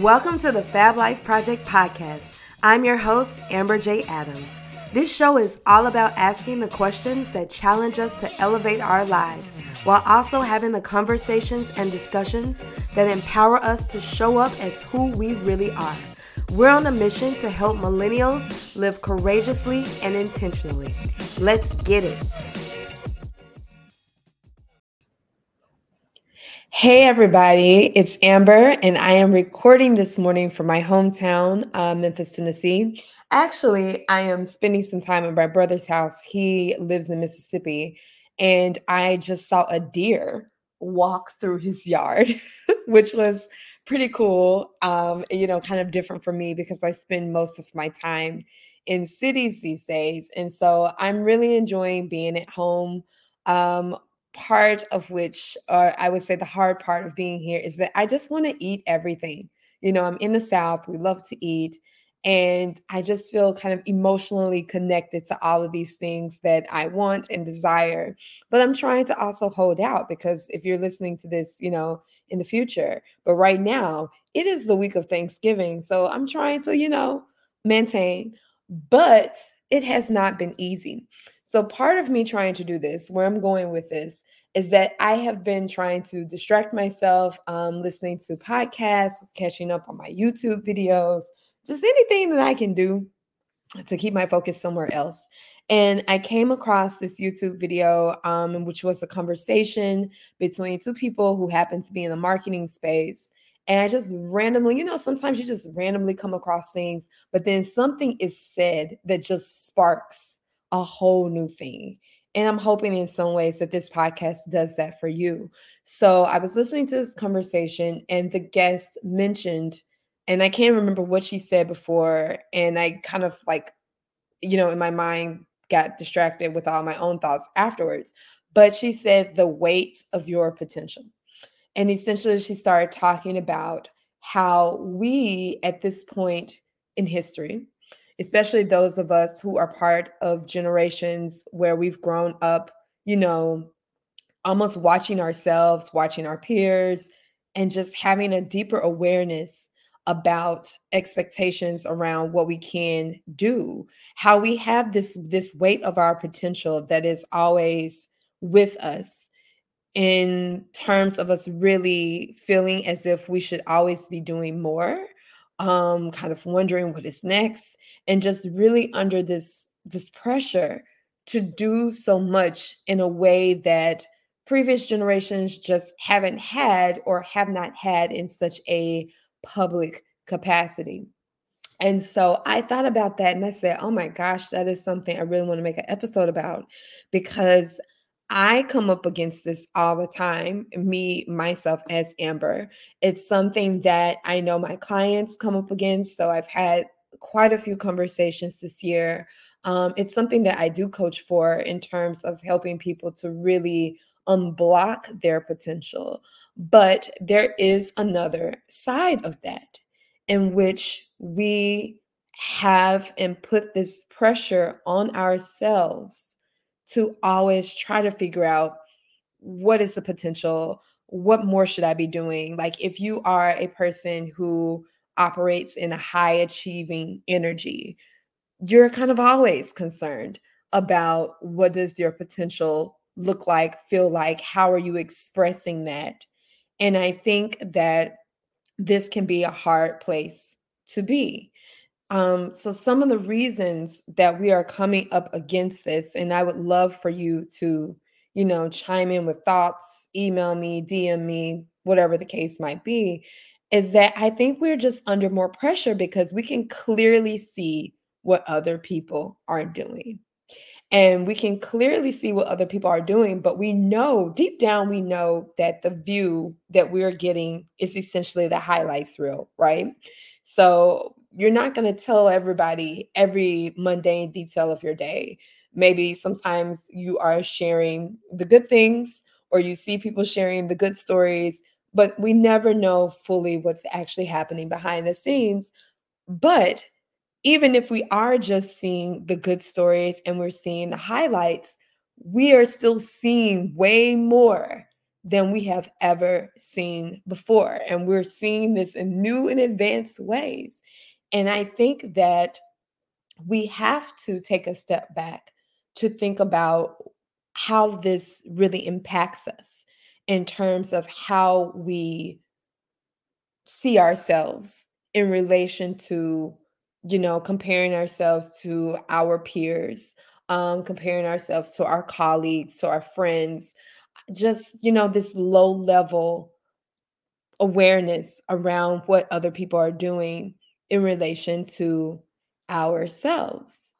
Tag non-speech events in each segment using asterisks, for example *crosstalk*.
Welcome to the Fab Life Project podcast. I'm your host, Amber J. Adams. This show is all about asking the questions that challenge us to elevate our lives while also having the conversations and discussions that empower us to show up as who we really are. We're on a mission to help millennials live courageously and intentionally. Let's get it. Hey, everybody, it's Amber, and I am recording this morning from my hometown, uh, Memphis, Tennessee. Actually, I am spending some time at my brother's house. He lives in Mississippi, and I just saw a deer walk through his yard, *laughs* which was pretty cool. Um, you know, kind of different for me because I spend most of my time in cities these days. And so I'm really enjoying being at home. Um, part of which, or I would say the hard part of being here, is that I just want to eat everything. You know, I'm in the South, we love to eat. And I just feel kind of emotionally connected to all of these things that I want and desire. But I'm trying to also hold out because if you're listening to this, you know, in the future, but right now, it is the week of Thanksgiving. So I'm trying to, you know, maintain, but it has not been easy. So part of me trying to do this, where I'm going with this, is that I have been trying to distract myself, um, listening to podcasts, catching up on my YouTube videos, just anything that I can do to keep my focus somewhere else. And I came across this YouTube video, um, which was a conversation between two people who happened to be in the marketing space. And I just randomly, you know, sometimes you just randomly come across things, but then something is said that just sparks a whole new thing. And I'm hoping in some ways that this podcast does that for you. So I was listening to this conversation, and the guest mentioned and I can't remember what she said before. And I kind of like, you know, in my mind got distracted with all my own thoughts afterwards. But she said the weight of your potential. And essentially, she started talking about how we, at this point in history, especially those of us who are part of generations where we've grown up, you know, almost watching ourselves, watching our peers, and just having a deeper awareness about expectations around what we can do how we have this this weight of our potential that is always with us in terms of us really feeling as if we should always be doing more um kind of wondering what is next and just really under this this pressure to do so much in a way that previous generations just haven't had or have not had in such a public capacity. And so I thought about that and I said, oh my gosh, that is something I really want to make an episode about because I come up against this all the time, me, myself as Amber. It's something that I know my clients come up against. So I've had quite a few conversations this year. Um, it's something that I do coach for in terms of helping people to really unblock their potential. But there is another side of that in which we have and put this pressure on ourselves to always try to figure out what is the potential what more should i be doing like if you are a person who operates in a high achieving energy you're kind of always concerned about what does your potential look like feel like how are you expressing that and i think that this can be a hard place to be. Um, so, some of the reasons that we are coming up against this, and I would love for you to, you know, chime in with thoughts, email me, DM me, whatever the case might be, is that I think we're just under more pressure because we can clearly see what other people are doing. And we can clearly see what other people are doing but we know deep down we know that the view that we're getting is essentially the highlights reel right? So you're not going to tell everybody every mundane detail of your day. Maybe sometimes you are sharing the good things or you see people sharing the good stories but we never know fully what's actually happening behind the scenes but even if we are just seeing the good stories and we're seeing the highlights, we are still seeing way more than we have ever seen before. And we're seeing this in new and advanced ways. And I think that we have to take a step back to think about how this really impacts us in terms of how we see ourselves in relation to you know comparing ourselves to our peers um comparing ourselves to our colleagues to our friends just you know this low level awareness around what other people are doing in relation to ourselves.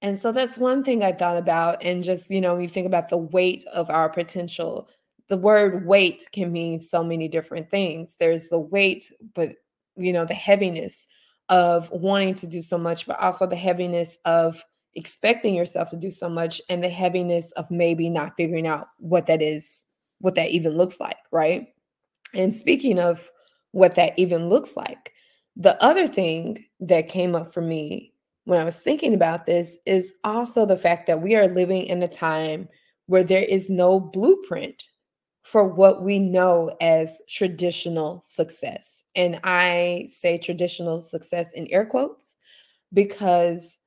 And so that's one thing i thought about and just you know when you think about the weight of our potential the word weight can mean so many different things. There's the weight, but you know, the heaviness of wanting to do so much, but also the heaviness of expecting yourself to do so much and the heaviness of maybe not figuring out what that is, what that even looks like, right? And speaking of what that even looks like, the other thing that came up for me when I was thinking about this is also the fact that we are living in a time where there is no blueprint for what we know as traditional success. And I say traditional success in air quotes because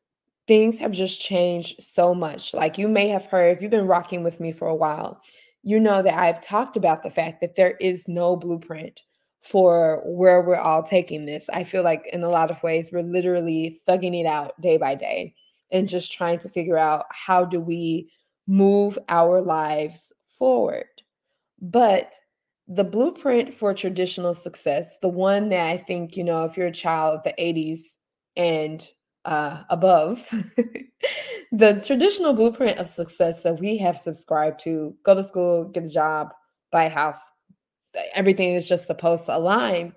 things have just changed so much. Like you may have heard, if you've been rocking with me for a while, you know that I've talked about the fact that there is no blueprint for where we're all taking this. I feel like in a lot of ways, we're literally thugging it out day by day and just trying to figure out how do we move our lives forward. But the blueprint for traditional success, the one that I think, you know, if you're a child of the 80s and uh, above, *laughs* the traditional blueprint of success that we have subscribed to go to school, get a job, buy a house, everything is just supposed to align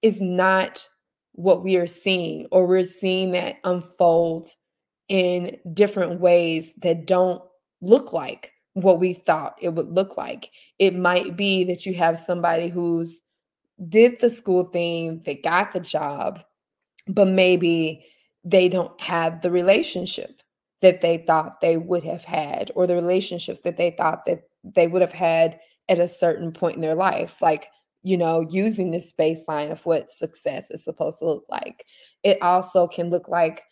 is not what we are seeing, or we're seeing that unfold in different ways that don't look like what we thought it would look like. It might be that you have somebody who's did the school thing, they got the job, but maybe they don't have the relationship that they thought they would have had or the relationships that they thought that they would have had at a certain point in their life like you know using this baseline of what success is supposed to look like it also can look like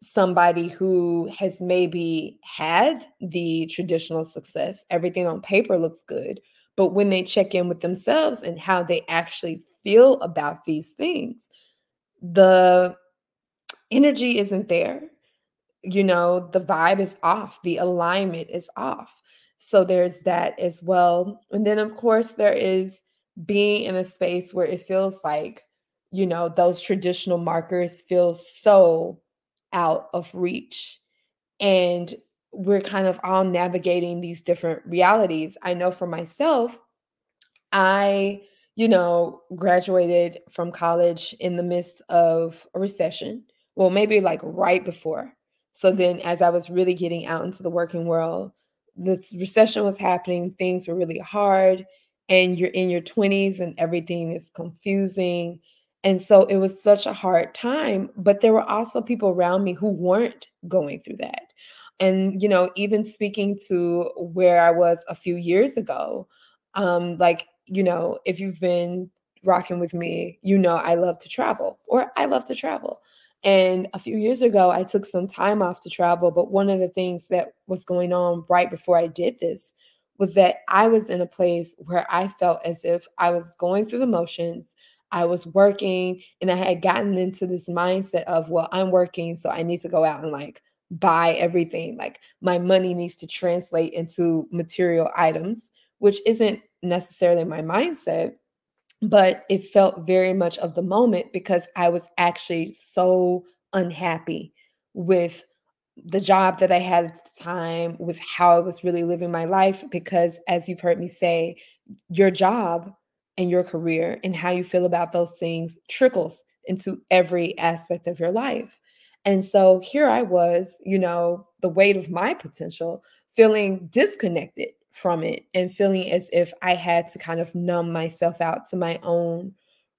somebody who has maybe had the traditional success, everything on paper looks good, but when they check in with themselves and how they actually feel about these things, the energy isn't there. You know, the vibe is off, the alignment is off. So there's that as well. And then, of course, there is being in a space where it feels like, you know, those traditional markers feel so out of reach. And we're kind of all navigating these different realities. I know for myself, I, you know, graduated from college in the midst of a recession. Well, maybe like right before. So mm-hmm. then, as I was really getting out into the working world, this recession was happening, things were really hard, and you're in your 20s and everything is confusing and so it was such a hard time, but there were also people around me who weren't going through that. And, you know, even speaking to where I was a few years ago, um, like, you know, if you've been rocking with me, you know, I love to travel or I love to travel. And a few years ago, I took some time off to travel. But one of the things that was going on right before I did this was that I was in a place where I felt as if I was going through the motions. I was working and I had gotten into this mindset of, well, I'm working, so I need to go out and like buy everything. Like my money needs to translate into material items, which isn't necessarily my mindset, but it felt very much of the moment because I was actually so unhappy with the job that I had at the time, with how I was really living my life. Because as you've heard me say, your job and your career and how you feel about those things trickles into every aspect of your life. And so here I was, you know, the weight of my potential, feeling disconnected from it and feeling as if I had to kind of numb myself out to my own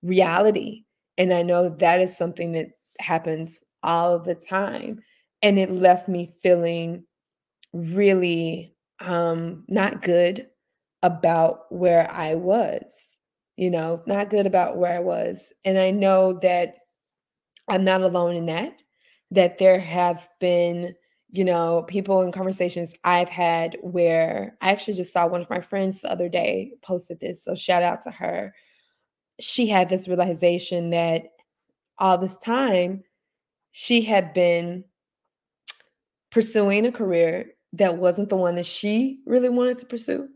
reality. And I know that is something that happens all the time. And it left me feeling really um not good about where I was, you know, not good about where I was. And I know that I'm not alone in that, that there have been, you know, people in conversations I've had where I actually just saw one of my friends the other day posted this. So shout out to her. She had this realization that all this time she had been pursuing a career that wasn't the one that she really wanted to pursue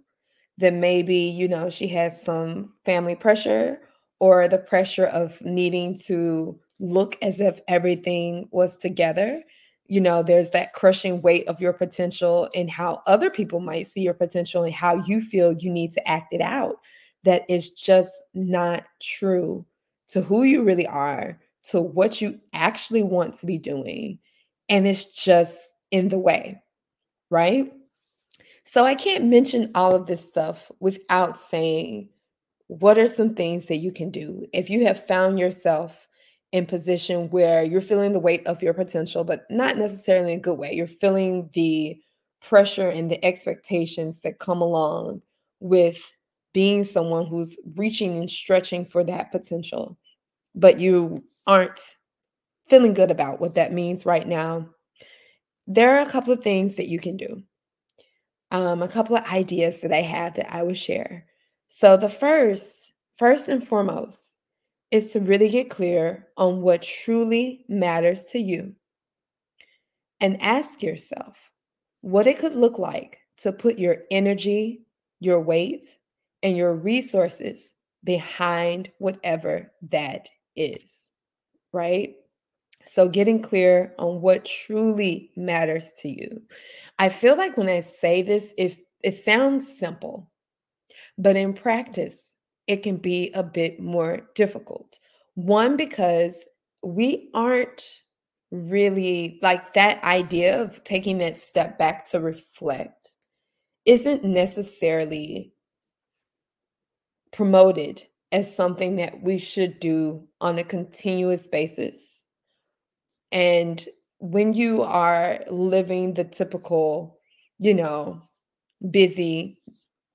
that maybe you know she has some family pressure or the pressure of needing to look as if everything was together. You know there's that crushing weight of your potential and how other people might see your potential and how you feel you need to act it out. That is just not true to who you really are to what you actually want to be doing and it's just in the way right so I can't mention all of this stuff without saying what are some things that you can do? If you have found yourself in position where you're feeling the weight of your potential but not necessarily in a good way you're feeling the pressure and the expectations that come along with being someone who's reaching and stretching for that potential but you aren't feeling good about what that means right now there are a couple of things that you can do um, a couple of ideas that I have that I would share. So, the first, first and foremost, is to really get clear on what truly matters to you and ask yourself what it could look like to put your energy, your weight, and your resources behind whatever that is, right? So, getting clear on what truly matters to you. I feel like when I say this, if it sounds simple, but in practice, it can be a bit more difficult. One, because we aren't really like that idea of taking that step back to reflect isn't necessarily promoted as something that we should do on a continuous basis and when you are living the typical, you know, busy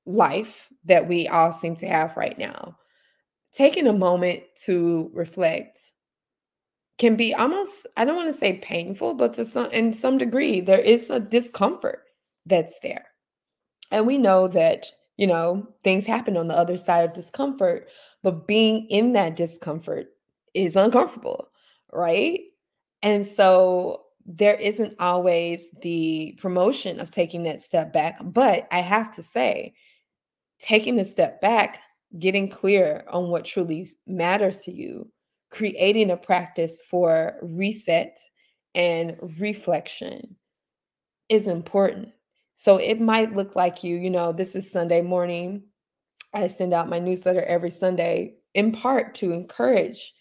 life that we all seem to have right now, taking a moment to reflect can be almost I don't want to say painful, but to some in some degree there is a discomfort that's there. And we know that, you know, things happen on the other side of discomfort, but being in that discomfort is uncomfortable, right? And so there isn't always the promotion of taking that step back. But I have to say, taking the step back, getting clear on what truly matters to you, creating a practice for reset and reflection is important. So it might look like you, you know, this is Sunday morning. I send out my newsletter every Sunday in part to encourage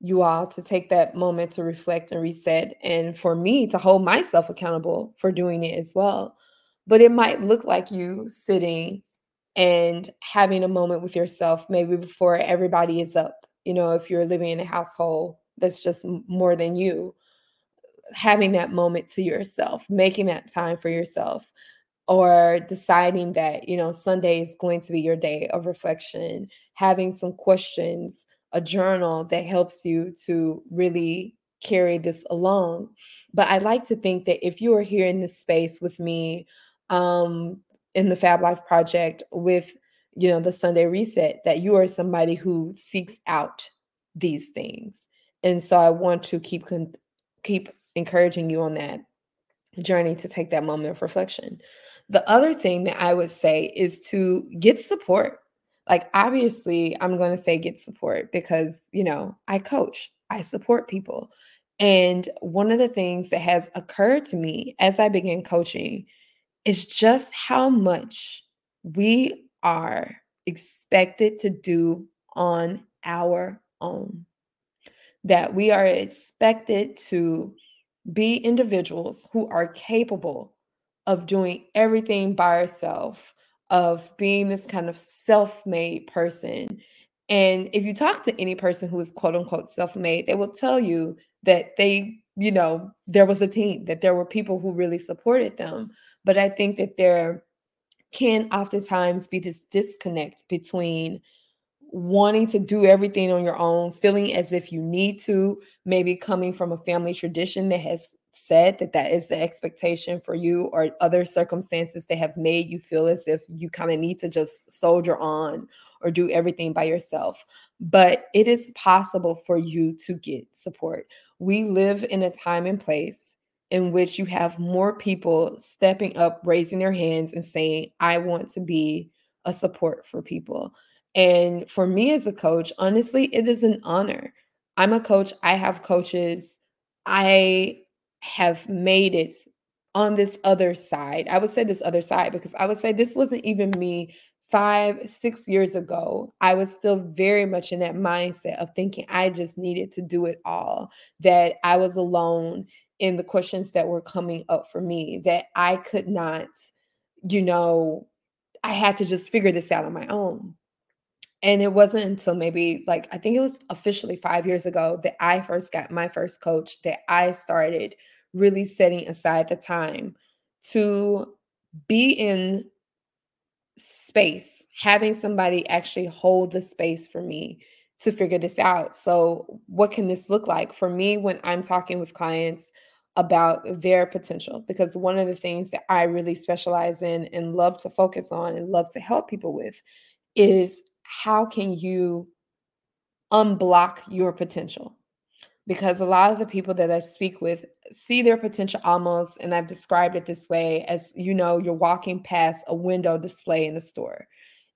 you all to take that moment to reflect and reset, and for me to hold myself accountable for doing it as well. But it might look like you sitting and having a moment with yourself, maybe before everybody is up. You know, if you're living in a household that's just more than you, having that moment to yourself, making that time for yourself, or deciding that, you know, Sunday is going to be your day of reflection, having some questions a journal that helps you to really carry this along. But I like to think that if you are here in this space with me um, in the Fab Life Project with you know the Sunday reset, that you are somebody who seeks out these things. And so I want to keep con- keep encouraging you on that journey to take that moment of reflection. The other thing that I would say is to get support like obviously i'm going to say get support because you know i coach i support people. And one of the things that has occurred to me as i began coaching is just how much we are expected to do on our own. That we are expected to be individuals who are capable of doing everything by ourselves of being this kind of self-made person. And if you talk to any person who is quote unquote self-made, they will tell you that they, you know, there was a team, that there were people who really supported them. But I think that there can oftentimes be this disconnect between wanting to do everything on your own, feeling as if you need to, maybe coming from a family tradition that has said that that is the expectation for you, or other circumstances that have made you feel as if you kind of need to just soldier on or do everything by yourself. But it is possible for you to get support. We live in a time and place in which you have more people stepping up, raising their hands, and saying, I want to be a support for people. And for me as a coach, honestly, it is an honor. I'm a coach, I have coaches. I have made it on this other side. I would say this other side because I would say this wasn't even me five, six years ago. I was still very much in that mindset of thinking I just needed to do it all, that I was alone in the questions that were coming up for me, that I could not, you know, I had to just figure this out on my own. And it wasn't until maybe like I think it was officially five years ago that I first got my first coach that I started really setting aside the time to be in space, having somebody actually hold the space for me to figure this out. So, what can this look like for me when I'm talking with clients about their potential? Because one of the things that I really specialize in and love to focus on and love to help people with is how can you unblock your potential? Because a lot of the people that I speak with see their potential almost, and I've described it this way as you know, you're walking past a window display in a store,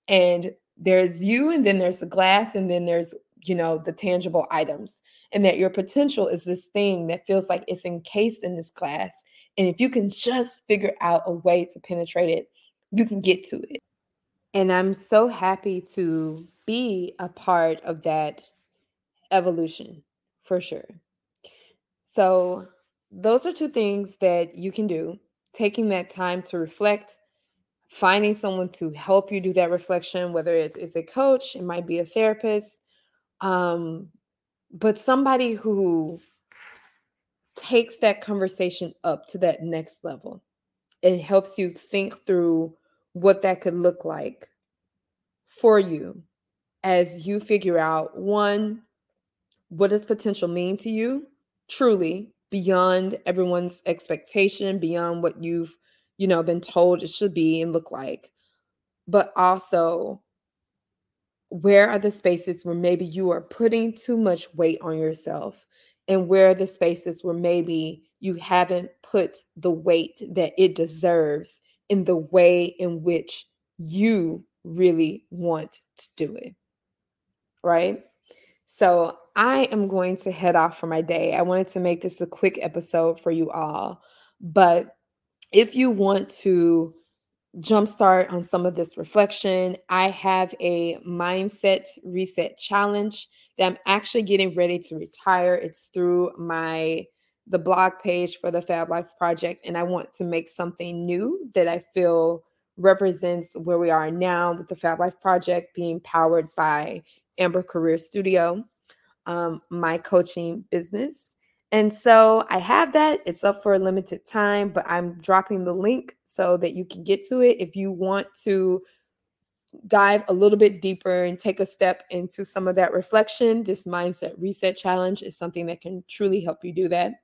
and there's you, and then there's the glass, and then there's you know the tangible items and that your potential is this thing that feels like it's encased in this glass and if you can just figure out a way to penetrate it you can get to it and I'm so happy to be a part of that evolution for sure. So, those are two things that you can do taking that time to reflect, finding someone to help you do that reflection, whether it is a coach, it might be a therapist, um, but somebody who takes that conversation up to that next level and helps you think through what that could look like for you as you figure out one, what does potential mean to you truly beyond everyone's expectation, beyond what you've, you know, been told it should be and look like. But also, where are the spaces where maybe you are putting too much weight on yourself? And where are the spaces where maybe you haven't put the weight that it deserves in the way in which you really want to do it. Right? So I am going to head off for my day. I wanted to make this a quick episode for you all. But if you want to jumpstart on some of this reflection, I have a mindset reset challenge that I'm actually getting ready to retire. It's through my the blog page for the Fab Life Project, and I want to make something new that I feel represents where we are now with the Fab Life Project being powered by Amber Career Studio, um, my coaching business. And so I have that. It's up for a limited time, but I'm dropping the link so that you can get to it if you want to dive a little bit deeper and take a step into some of that reflection. This mindset reset challenge is something that can truly help you do that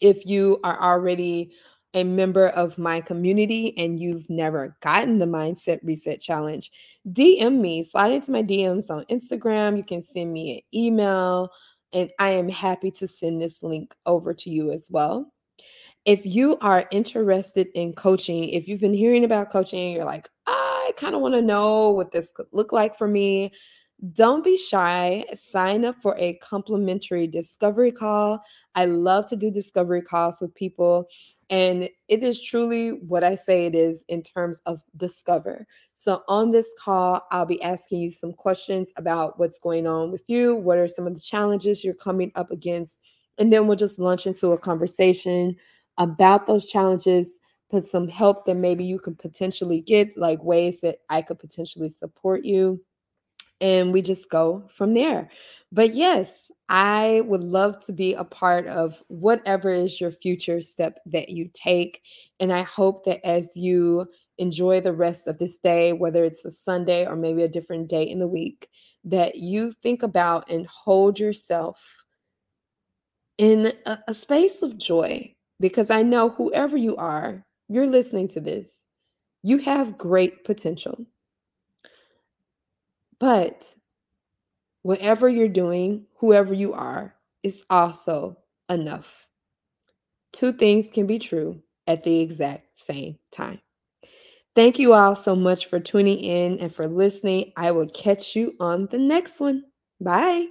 if you are already a member of my community and you've never gotten the Mindset Reset Challenge, DM me, slide into my DMs on Instagram. You can send me an email, and I am happy to send this link over to you as well. If you are interested in coaching, if you've been hearing about coaching, you're like, I kind of want to know what this could look like for me. Don't be shy. Sign up for a complimentary discovery call. I love to do discovery calls with people. And it is truly what I say it is in terms of discover. So, on this call, I'll be asking you some questions about what's going on with you. What are some of the challenges you're coming up against? And then we'll just launch into a conversation about those challenges, put some help that maybe you could potentially get, like ways that I could potentially support you and we just go from there. But yes, I would love to be a part of whatever is your future step that you take. And I hope that as you enjoy the rest of this day, whether it's a Sunday or maybe a different day in the week, that you think about and hold yourself in a, a space of joy. Because I know whoever you are, you're listening to this, you have great potential. But whatever you're doing, whoever you are, is also enough. Two things can be true at the exact same time. Thank you all so much for tuning in and for listening. I will catch you on the next one. Bye.